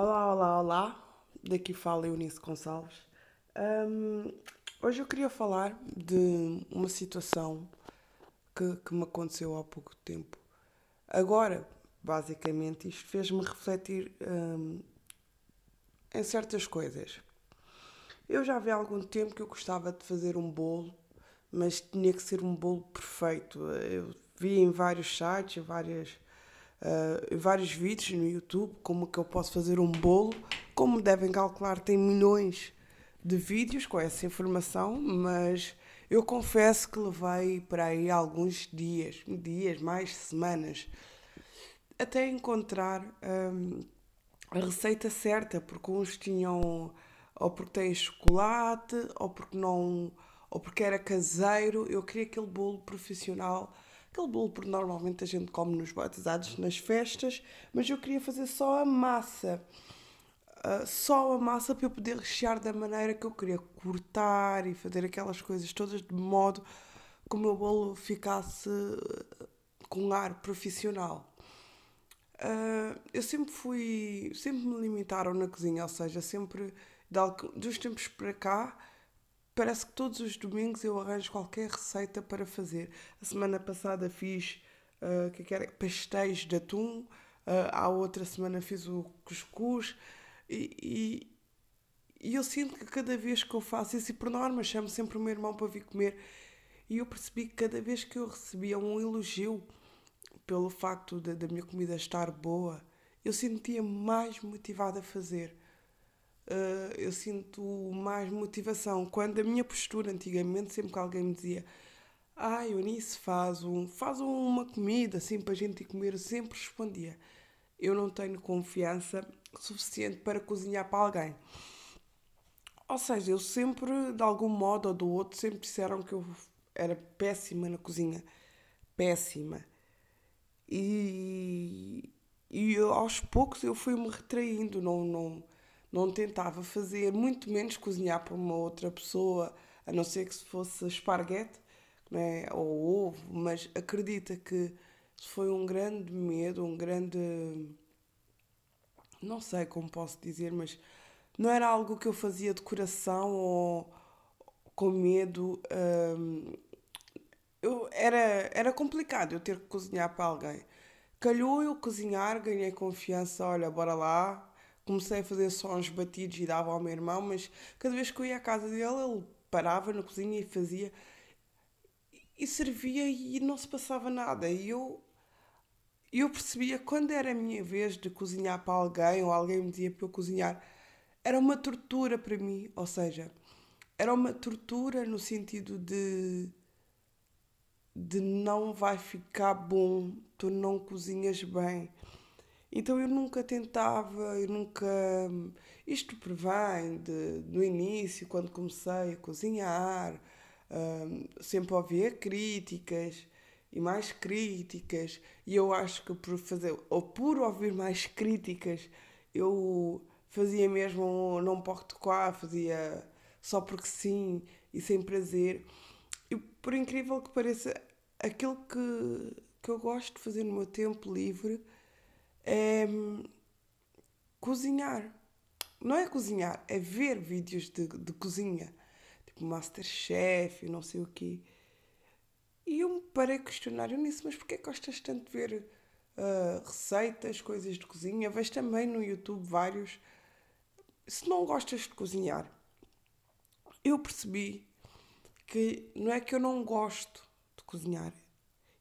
Olá, olá, olá. Daqui fala Eunice Gonçalves. Um, hoje eu queria falar de uma situação que, que me aconteceu há pouco tempo. Agora, basicamente, isto fez-me refletir um, em certas coisas. Eu já havia algum tempo que eu gostava de fazer um bolo, mas tinha que ser um bolo perfeito. Eu vi em vários sites, várias uh, vários vídeos no YouTube como que eu posso fazer um bolo. Como devem calcular, tem milhões de vídeos com essa informação, mas eu confesso que levei para aí alguns dias, dias, mais semanas, até encontrar um, a receita certa, porque uns tinham ou porque têm chocolate, ou porque não, ou porque era caseiro. Eu queria aquele bolo profissional aquele bolo porque normalmente a gente come nos batizados, nas festas, mas eu queria fazer só a massa. Uh, só a massa para eu poder rechear da maneira que eu queria, cortar e fazer aquelas coisas todas de modo que o meu bolo ficasse com ar profissional. Uh, eu sempre fui, sempre me limitaram na cozinha, ou seja, sempre dos tempos para cá parece que todos os domingos eu arranjo qualquer receita para fazer. A semana passada fiz uh, que era, pastéis de atum, uh, à outra semana fiz o cuscuz e, e, e, eu sinto que cada vez que eu faço isso, e por norma chamo sempre o meu irmão para vir comer, e eu percebi que cada vez que eu recebia um elogio pelo facto da minha comida estar boa, eu sentia mais motivada a fazer uh, eu sinto mais motivação. Quando a minha postura antigamente, sempre que alguém me dizia ah, Eunice, faz, um, faz uma comida assim para a gente comer, eu sempre respondia eu não tenho confiança suficiente para cozinhar para alguém. Ou seja, eu sempre, de algum modo ou do outro, sempre disseram que eu era péssima na cozinha. Péssima. E, e aos poucos eu fui-me retraindo, não, não, não tentava fazer, muito menos cozinhar para uma outra pessoa, a não ser que se fosse esparguete né, ou ovo, mas acredita que foi um grande medo, um grande. Não sei como posso dizer, mas não era algo que eu fazia de coração ou com medo. Hum, eu, era, era complicado eu ter que cozinhar para alguém. Calhou eu cozinhar, ganhei confiança, olha, bora lá, comecei a fazer sons batidos e dava ao meu irmão, mas cada vez que eu ia à casa dele, ele parava na cozinha e fazia e servia e não se passava nada. E eu, eu percebia quando era a minha vez de cozinhar para alguém ou alguém me dizia para eu cozinhar, era uma tortura para mim. Ou seja, era uma tortura no sentido de de não vai ficar bom, tu não cozinhas bem. Então eu nunca tentava, eu nunca. Isto provém de, do início, quando comecei a cozinhar, um, sempre ouvia críticas e mais críticas, e eu acho que por fazer, ou por ouvir mais críticas, eu fazia mesmo não posso tocar, fazia só porque sim e sem prazer. E por incrível que pareça, aquilo que, que eu gosto de fazer no meu tempo livre é cozinhar. Não é cozinhar, é ver vídeos de, de cozinha, tipo Masterchef e não sei o quê. E eu me parei a questionar, eu mas porquê gostas tanto de ver uh, receitas, coisas de cozinha? Vejo também no YouTube vários. Se não gostas de cozinhar, eu percebi que não é que eu não gosto de cozinhar,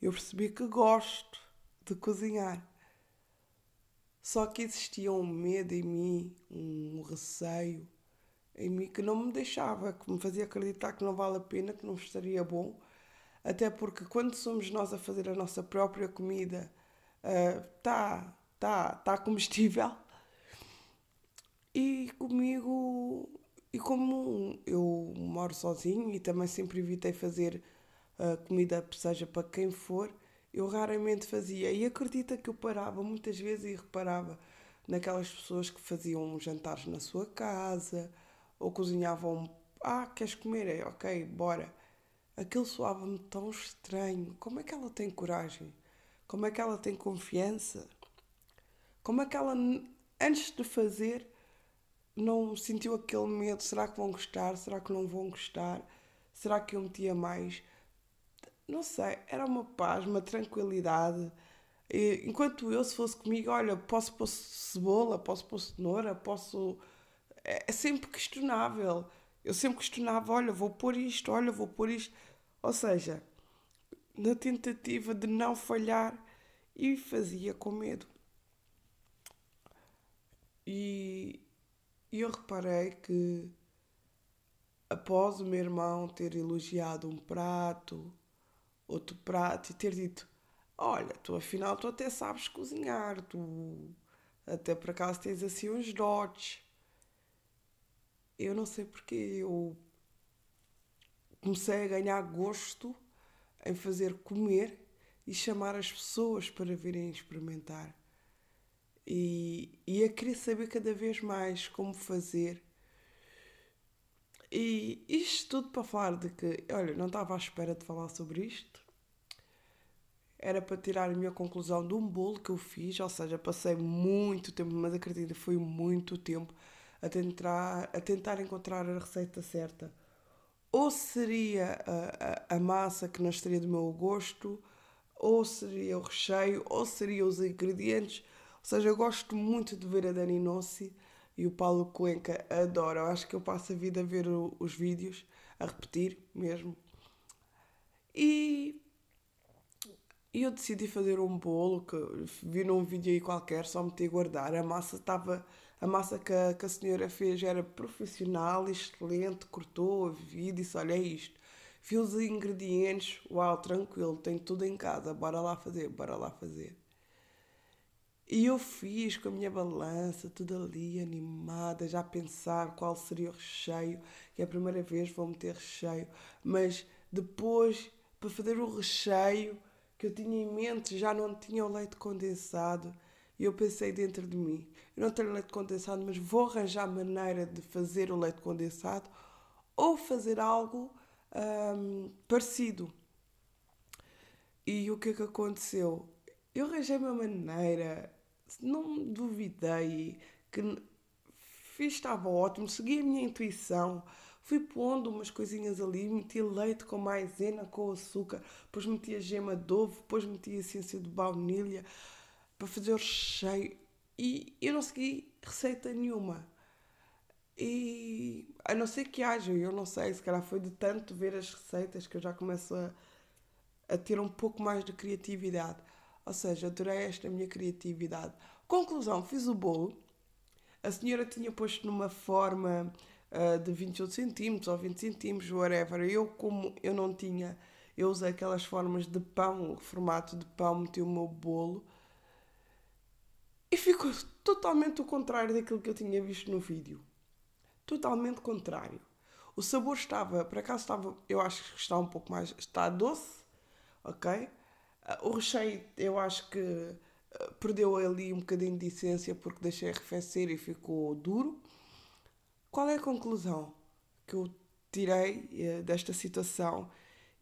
eu percebi que gosto de cozinhar. Só que existia um medo em mim, um receio em mim que não me deixava, que me fazia acreditar que não vale a pena, que não estaria bom. Até porque quando somos nós a fazer a nossa própria comida, está uh, tá, tá comestível. E comigo, e como eu moro sozinho e também sempre evitei fazer uh, comida, seja para quem for, eu raramente fazia. E acredita que eu parava muitas vezes e reparava naquelas pessoas que faziam jantares na sua casa ou cozinhavam. Ah, queres comer? É, ok, bora. Aquilo soava-me tão estranho. Como é que ela tem coragem? Como é que ela tem confiança? Como é que ela. antes de fazer, não sentiu aquele medo: será que vão gostar? Será que não vão gostar? Será que eu metia mais? Não sei, era uma paz, uma tranquilidade. E, enquanto eu, se fosse comigo, olha, posso pôr cebola, posso pôr cenoura, posso. É, é sempre questionável. Eu sempre questionava: olha, vou pôr isto, olha, vou pôr isto. Ou seja, na tentativa de não falhar e fazia com medo. E eu reparei que após o meu irmão ter elogiado um prato, outro prato e ter dito: Olha, tu afinal tu até sabes cozinhar, tu até por acaso tens assim uns dotes. Eu não sei porque eu comecei a ganhar gosto em fazer comer e chamar as pessoas para virem experimentar. E, e a querer saber cada vez mais como fazer. E isto tudo para falar de que, olha, não estava à espera de falar sobre isto. Era para tirar a minha conclusão de um bolo que eu fiz, ou seja, passei muito tempo, mas acredito, foi muito tempo a tentar, a tentar encontrar a receita certa ou seria a, a, a massa que não estaria do meu gosto, ou seria o recheio, ou seria os ingredientes. Ou seja, eu gosto muito de ver a Dani Nossi e o Paulo Cuenca adoro. Eu acho que eu passo a vida a ver o, os vídeos, a repetir mesmo. E eu decidi fazer um bolo que vi num vídeo aí qualquer, só meti a guardar. A massa estava a massa que a, que a senhora fez era profissional, excelente, cortou, vi, disse, olha é isto. Vi os ingredientes, uau, tranquilo, tenho tudo em casa, bora lá fazer, bora lá fazer. E eu fiz com a minha balança, tudo ali, animada, já a pensar qual seria o recheio, que é a primeira vez vou meter recheio, mas depois, para fazer o recheio que eu tinha em mente, já não tinha o leite condensado. E eu pensei dentro de mim, eu não tenho leite condensado, mas vou arranjar maneira de fazer o leite condensado ou fazer algo um, parecido. E o que é que aconteceu? Eu arranjei uma maneira, não duvidei, que fiz, estava ótimo, segui a minha intuição, fui pondo umas coisinhas ali, meti leite com maisena, com açúcar, depois meti a gema de ovo, depois meti a essência de baunilha para fazer o recheio e eu não segui receita nenhuma. E a não ser que haja, eu não sei, se calhar foi de tanto ver as receitas que eu já começo a, a ter um pouco mais de criatividade. Ou seja, adorei esta minha criatividade. Conclusão, fiz o bolo. A senhora tinha posto numa forma uh, de 28 centímetros ou 20 centímetros, whatever. Eu, como eu não tinha, eu usei aquelas formas de pão, formato de pão, meti o meu bolo e ficou totalmente o contrário daquilo que eu tinha visto no vídeo. Totalmente contrário. O sabor estava, por acaso estava, eu acho que está um pouco mais, está doce, ok? O recheio eu acho que eh, perdeu ali um bocadinho de essência porque deixei arrefecer e ficou duro. Qual é a conclusão que eu tirei eh, desta situação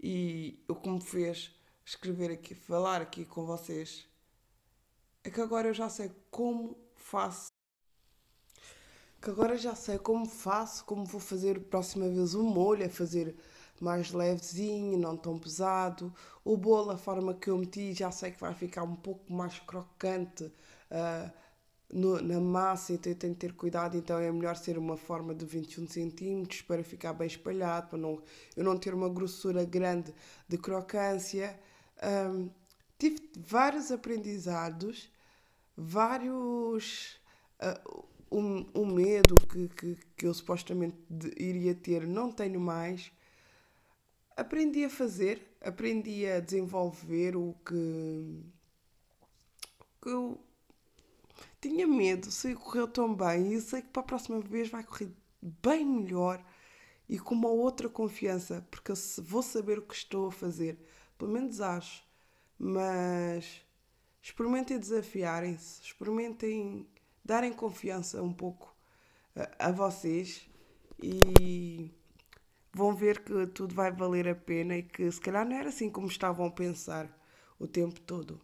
e o que me fez escrever aqui, falar aqui com vocês é que agora eu já sei como faço. Que agora já sei como faço, como vou fazer próxima vez o molho, é fazer mais levezinho, não tão pesado. O bolo, a forma que eu meti, já sei que vai ficar um pouco mais crocante uh, no, na massa, então eu tenho que ter cuidado. Então é melhor ser uma forma de 21 cm para ficar bem espalhado, para não, eu não ter uma grossura grande de crocância. Um, tive vários aprendizados, vários. Uh, um, um medo que, que, que eu supostamente de, iria ter, não tenho mais. Aprendi a fazer, aprendi a desenvolver o que, que eu tinha medo, sei que correu tão bem e sei que para a próxima vez vai correr bem melhor e com uma outra confiança, porque eu vou saber o que estou a fazer, pelo menos acho. Mas experimentem desafiarem-se, experimentem darem confiança um pouco a, a vocês e vão ver que tudo vai valer a pena e que se calhar não era assim como estavam a pensar o tempo todo.